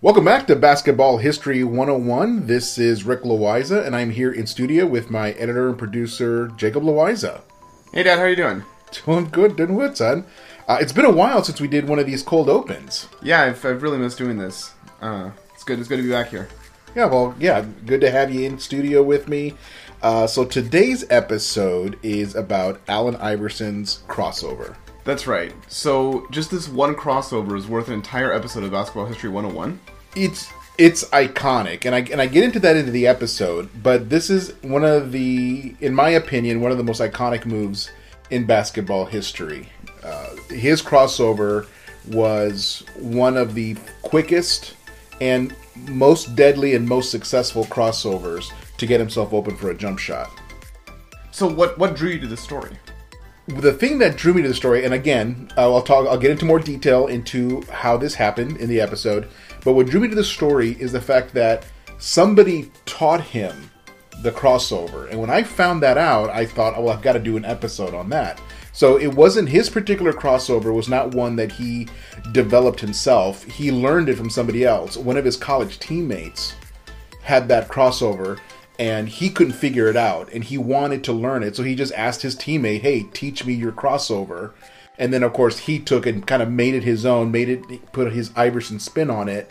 Welcome back to Basketball History 101. This is Rick Loiza, and I'm here in studio with my editor and producer, Jacob Loiza. Hey, Dad, how are you doing? Doing good, doing good, son. Uh, it's been a while since we did one of these cold opens. Yeah, I've, I've really missed doing this. Uh, it's good. It's good to be back here. Yeah, well, yeah, good to have you in studio with me. Uh, so today's episode is about Allen Iverson's crossover. That's right. So just this one crossover is worth an entire episode of Basketball History 101. It's it's iconic, and I and I get into that into the episode. But this is one of the, in my opinion, one of the most iconic moves in basketball history. Uh, his crossover was one of the quickest and most deadly and most successful crossovers to get himself open for a jump shot. So what what drew you to this story? The thing that drew me to the story, and again, I'll talk, I'll get into more detail into how this happened in the episode. But what drew me to the story is the fact that somebody taught him the crossover, and when I found that out, I thought, oh, well, I've got to do an episode on that. So it wasn't his particular crossover was not one that he developed himself. He learned it from somebody else. One of his college teammates had that crossover and he couldn't figure it out and he wanted to learn it so he just asked his teammate hey teach me your crossover. And then of course he took and kind of made it his own made it put his iverson spin on it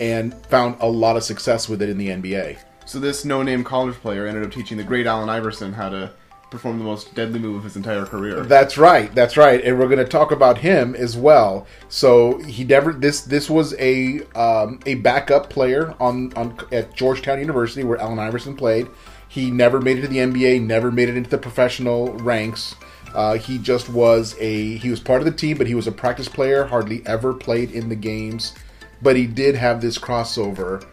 and found a lot of success with it in the nba So this no-name college player ended up teaching the great Allen Iverson how to perform the most deadly move of his entire career. That's right. That's right. And we're going to talk about him as well. So he never this this was a um, a backup player on on at Georgetown University where Allen Iverson played. He never made it to the NBA. Never made it into the professional ranks. Uh, he just was a he was part of the team, but he was a practice player. Hardly ever played in the games, but he did have this crossover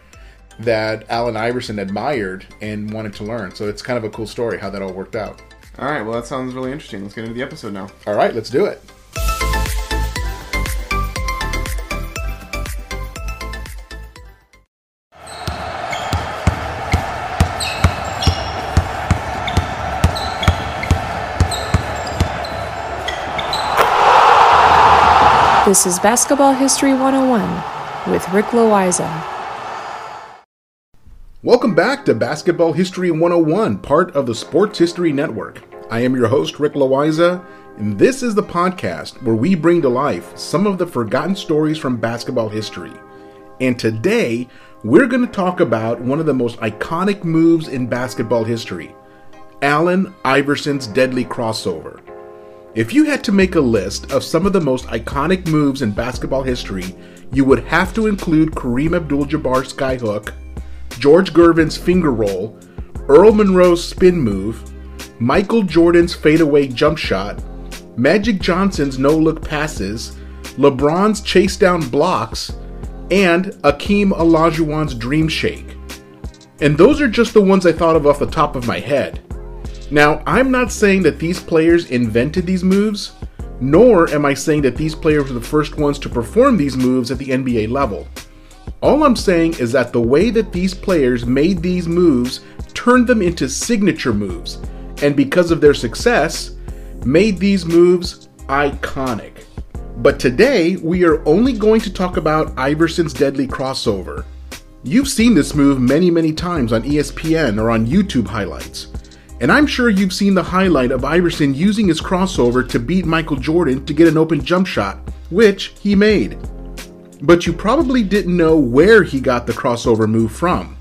that Allen Iverson admired and wanted to learn. So it's kind of a cool story how that all worked out. All right, well that sounds really interesting. Let's get into the episode now. All right, let's do it. This is Basketball History 101 with Rick Loiza. Welcome back to Basketball History 101, part of the Sports History Network. I am your host, Rick Loiza, and this is the podcast where we bring to life some of the forgotten stories from basketball history. And today, we're going to talk about one of the most iconic moves in basketball history Allen Iverson's deadly crossover. If you had to make a list of some of the most iconic moves in basketball history, you would have to include Kareem Abdul Jabbar's skyhook, George Gervin's finger roll, Earl Monroe's spin move, Michael Jordan's fadeaway jump shot, Magic Johnson's no look passes, LeBron's chase down blocks, and Akeem Olajuwon's dream shake. And those are just the ones I thought of off the top of my head. Now, I'm not saying that these players invented these moves, nor am I saying that these players were the first ones to perform these moves at the NBA level. All I'm saying is that the way that these players made these moves turned them into signature moves, and because of their success, made these moves iconic. But today, we are only going to talk about Iverson's deadly crossover. You've seen this move many, many times on ESPN or on YouTube highlights. And I'm sure you've seen the highlight of Iverson using his crossover to beat Michael Jordan to get an open jump shot, which he made. But you probably didn't know where he got the crossover move from.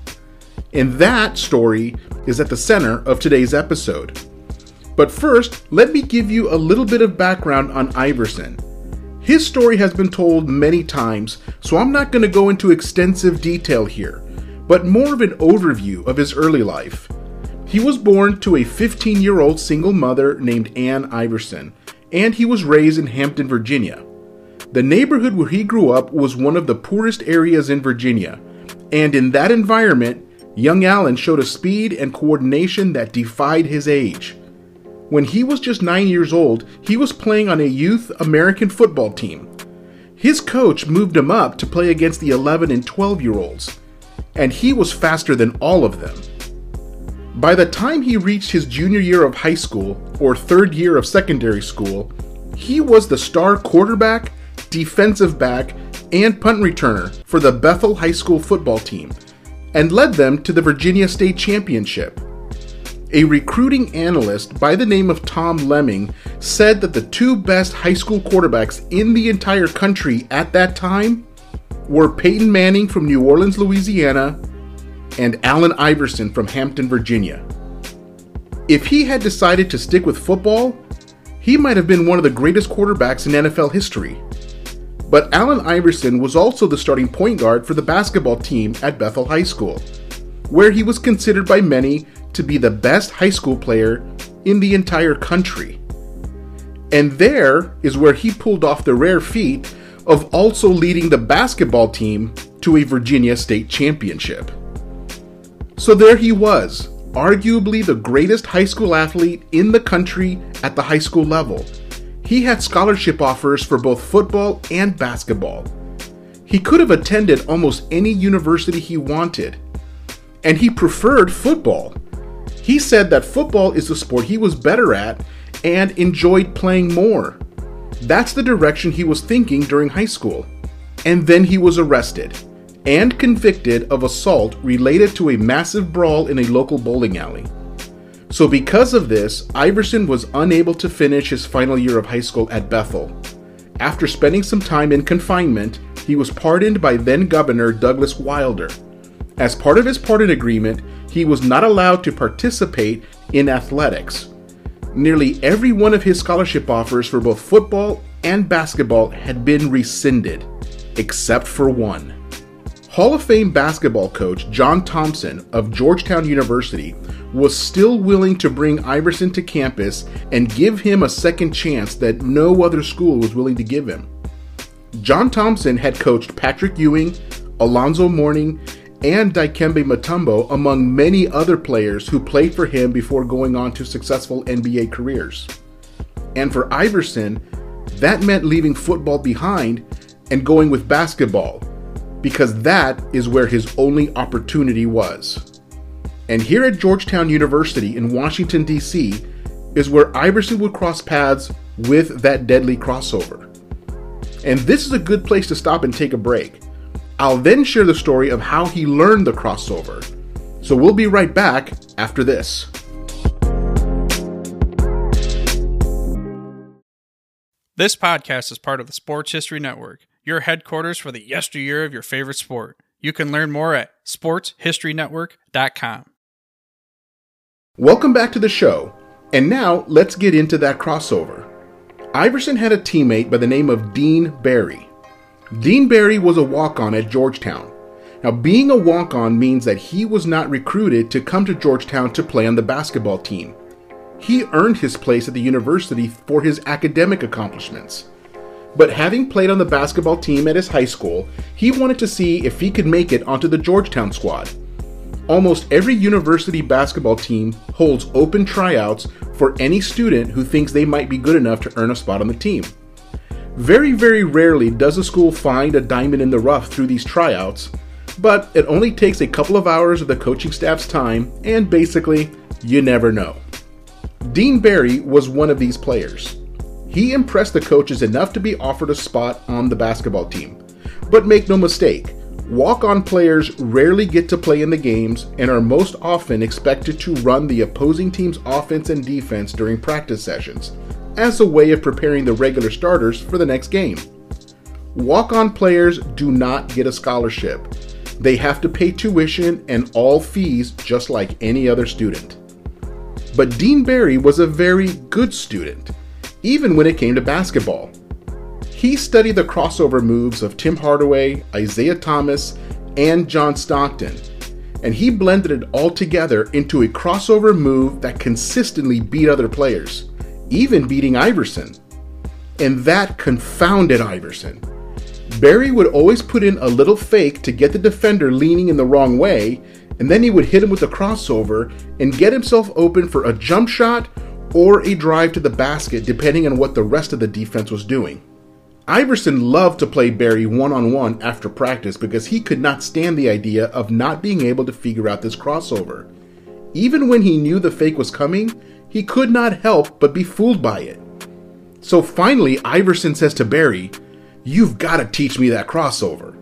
And that story is at the center of today's episode. But first, let me give you a little bit of background on Iverson. His story has been told many times, so I'm not going to go into extensive detail here, but more of an overview of his early life. He was born to a 15 year old single mother named Ann Iverson, and he was raised in Hampton, Virginia. The neighborhood where he grew up was one of the poorest areas in Virginia, and in that environment, young Allen showed a speed and coordination that defied his age. When he was just nine years old, he was playing on a youth American football team. His coach moved him up to play against the 11 and 12 year olds, and he was faster than all of them. By the time he reached his junior year of high school or third year of secondary school, he was the star quarterback, defensive back, and punt returner for the Bethel High School football team and led them to the Virginia State Championship. A recruiting analyst by the name of Tom Lemming said that the two best high school quarterbacks in the entire country at that time were Peyton Manning from New Orleans, Louisiana, and Allen Iverson from Hampton, Virginia. If he had decided to stick with football, he might have been one of the greatest quarterbacks in NFL history. But Allen Iverson was also the starting point guard for the basketball team at Bethel High School, where he was considered by many to be the best high school player in the entire country. And there is where he pulled off the rare feat of also leading the basketball team to a Virginia State championship. So there he was, arguably the greatest high school athlete in the country at the high school level he had scholarship offers for both football and basketball. He could have attended almost any university he wanted, and he preferred football. He said that football is the sport he was better at and enjoyed playing more. That's the direction he was thinking during high school. And then he was arrested and convicted of assault related to a massive brawl in a local bowling alley. So, because of this, Iverson was unable to finish his final year of high school at Bethel. After spending some time in confinement, he was pardoned by then Governor Douglas Wilder. As part of his pardon agreement, he was not allowed to participate in athletics. Nearly every one of his scholarship offers for both football and basketball had been rescinded, except for one. Hall of Fame basketball coach John Thompson of Georgetown University was still willing to bring Iverson to campus and give him a second chance that no other school was willing to give him. John Thompson had coached Patrick Ewing, Alonzo Mourning, and Dikembe Mutombo, among many other players who played for him before going on to successful NBA careers. And for Iverson, that meant leaving football behind and going with basketball, because that is where his only opportunity was. And here at Georgetown University in Washington, D.C., is where Iverson would cross paths with that deadly crossover. And this is a good place to stop and take a break. I'll then share the story of how he learned the crossover. So we'll be right back after this. This podcast is part of the Sports History Network, your headquarters for the yesteryear of your favorite sport. You can learn more at sportshistorynetwork.com. Welcome back to the show, and now let's get into that crossover. Iverson had a teammate by the name of Dean Berry. Dean Berry was a walk on at Georgetown. Now, being a walk on means that he was not recruited to come to Georgetown to play on the basketball team. He earned his place at the university for his academic accomplishments. But having played on the basketball team at his high school, he wanted to see if he could make it onto the Georgetown squad almost every university basketball team holds open tryouts for any student who thinks they might be good enough to earn a spot on the team. Very, very rarely does a school find a diamond in the rough through these tryouts, but it only takes a couple of hours of the coaching staff's time, and basically, you never know. Dean Berry was one of these players. He impressed the coaches enough to be offered a spot on the basketball team. But make no mistake, Walk on players rarely get to play in the games and are most often expected to run the opposing team's offense and defense during practice sessions, as a way of preparing the regular starters for the next game. Walk on players do not get a scholarship. They have to pay tuition and all fees just like any other student. But Dean Berry was a very good student, even when it came to basketball. He studied the crossover moves of Tim Hardaway, Isiah Thomas, and John Stockton, and he blended it all together into a crossover move that consistently beat other players, even beating Iverson. and that confounded Iverson. Berry would always put in a little fake to get the defender leaning in the wrong way, and then he would hit him with a crossover and get himself open for a jump shot or a drive to the basket, depending on what the rest of the defense was doing. Iverson loved to play Berry one on one after practice because he could not stand the idea of not being able to figure out this crossover. Even when he knew the fake was coming, he could not help but be fooled by it. So finally, Iverson says to Berry, You've got to teach me that crossover.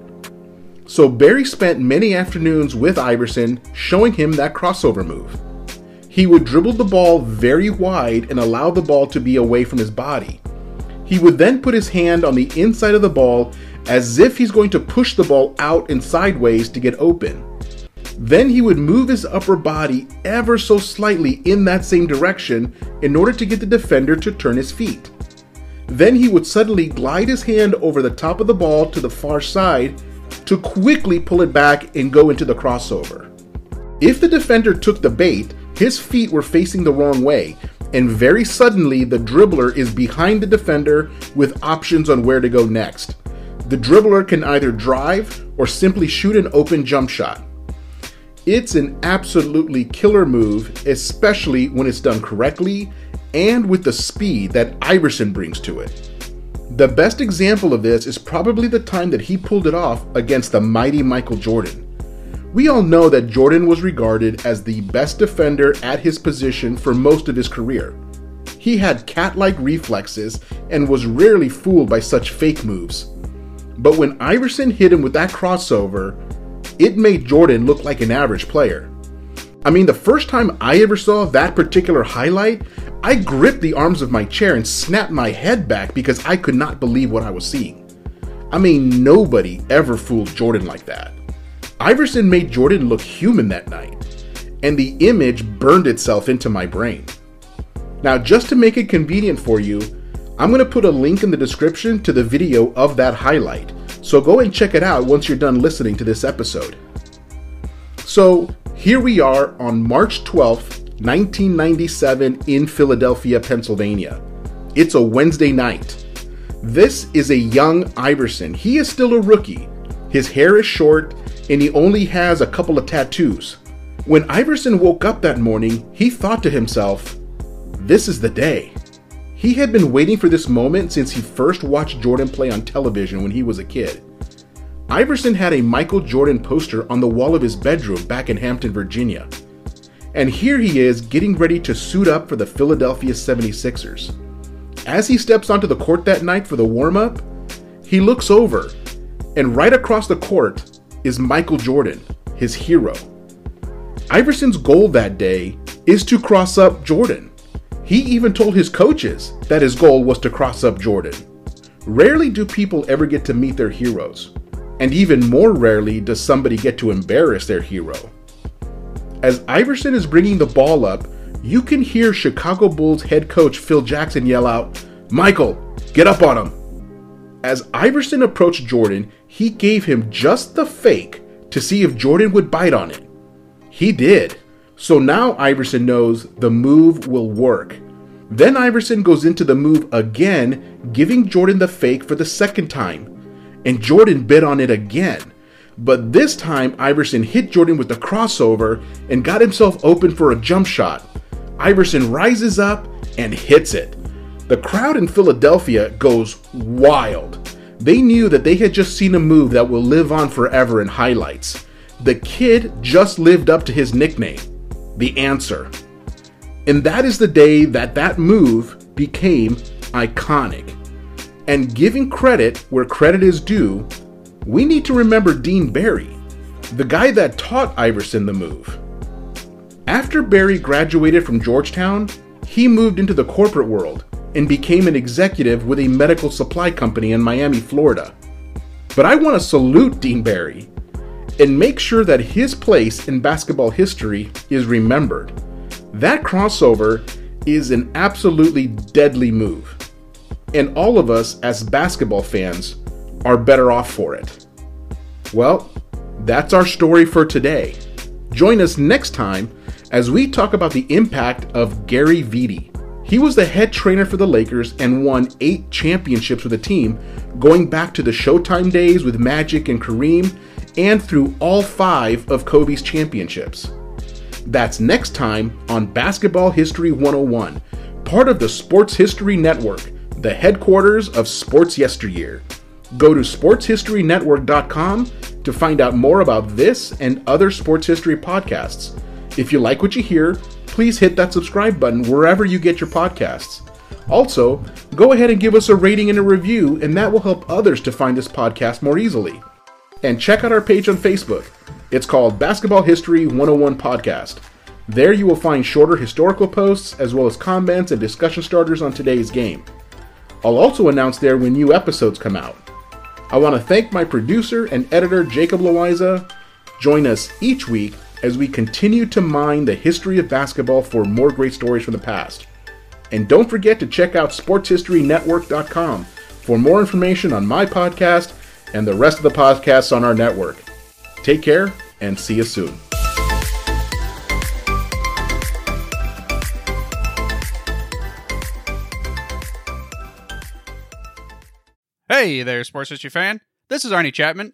So Berry spent many afternoons with Iverson showing him that crossover move. He would dribble the ball very wide and allow the ball to be away from his body. He would then put his hand on the inside of the ball as if he's going to push the ball out and sideways to get open. Then he would move his upper body ever so slightly in that same direction in order to get the defender to turn his feet. Then he would suddenly glide his hand over the top of the ball to the far side to quickly pull it back and go into the crossover. If the defender took the bait, his feet were facing the wrong way, and very suddenly the dribbler is behind the defender with options on where to go next. The dribbler can either drive or simply shoot an open jump shot. It's an absolutely killer move, especially when it's done correctly and with the speed that Iverson brings to it. The best example of this is probably the time that he pulled it off against the mighty Michael Jordan. We all know that Jordan was regarded as the best defender at his position for most of his career. He had cat like reflexes and was rarely fooled by such fake moves. But when Iverson hit him with that crossover, it made Jordan look like an average player. I mean, the first time I ever saw that particular highlight, I gripped the arms of my chair and snapped my head back because I could not believe what I was seeing. I mean, nobody ever fooled Jordan like that. Iverson made Jordan look human that night, and the image burned itself into my brain. Now, just to make it convenient for you, I'm going to put a link in the description to the video of that highlight, so go and check it out once you're done listening to this episode. So, here we are on March 12th, 1997, in Philadelphia, Pennsylvania. It's a Wednesday night. This is a young Iverson. He is still a rookie. His hair is short, and he only has a couple of tattoos. When Iverson woke up that morning, he thought to himself, This is the day. He had been waiting for this moment since he first watched Jordan play on television when he was a kid. Iverson had a Michael Jordan poster on the wall of his bedroom back in Hampton, Virginia. And here he is getting ready to suit up for the Philadelphia 76ers. As he steps onto the court that night for the warm up, he looks over, and right across the court is Michael Jordan, his hero. Iverson's goal that day is to cross up Jordan. He even told his coaches that his goal was to cross up Jordan. Rarely do people ever get to meet their heroes, and even more rarely does somebody get to embarrass their hero. As Iverson is bringing the ball up, you can hear Chicago Bulls head coach Phil Jackson yell out, Michael, get up on him. As Iverson approached Jordan, he gave him just the fake to see if Jordan would bite on it. He did. So now Iverson knows the move will work. Then Iverson goes into the move again, giving Jordan the fake for the second time. And Jordan bit on it again. But this time, Iverson hit Jordan with the crossover and got himself open for a jump shot. Iverson rises up and hits it. The crowd in Philadelphia goes wild. They knew that they had just seen a move that will live on forever in highlights. The kid just lived up to his nickname, the answer. And that is the day that that move became iconic. And giving credit where credit is due, we need to remember Dean Berry, the guy that taught Iverson the move. After Berry graduated from Georgetown, he moved into the corporate world and became an executive with a medical supply company in Miami, Florida. But I want to salute Dean Berry and make sure that his place in basketball history is remembered. That crossover is an absolutely deadly move, and all of us as basketball fans are better off for it. Well, that's our story for today. Join us next time as we talk about the impact of Gary Vitti He was the head trainer for the Lakers and won eight championships with the team, going back to the Showtime days with Magic and Kareem, and through all five of Kobe's championships. That's next time on Basketball History 101, part of the Sports History Network, the headquarters of Sports Yesteryear. Go to sportshistorynetwork.com to find out more about this and other sports history podcasts. If you like what you hear, please hit that subscribe button wherever you get your podcasts. Also, go ahead and give us a rating and a review, and that will help others to find this podcast more easily. And check out our page on Facebook. It's called Basketball History 101 Podcast. There you will find shorter historical posts as well as comments and discussion starters on today's game. I'll also announce there when new episodes come out. I want to thank my producer and editor, Jacob Loiza. Join us each week as we continue to mine the history of basketball for more great stories from the past. And don't forget to check out sportshistorynetwork.com for more information on my podcast and the rest of the podcasts on our network. Take care and see you soon. Hey there, sports history fan. This is Arnie Chapman,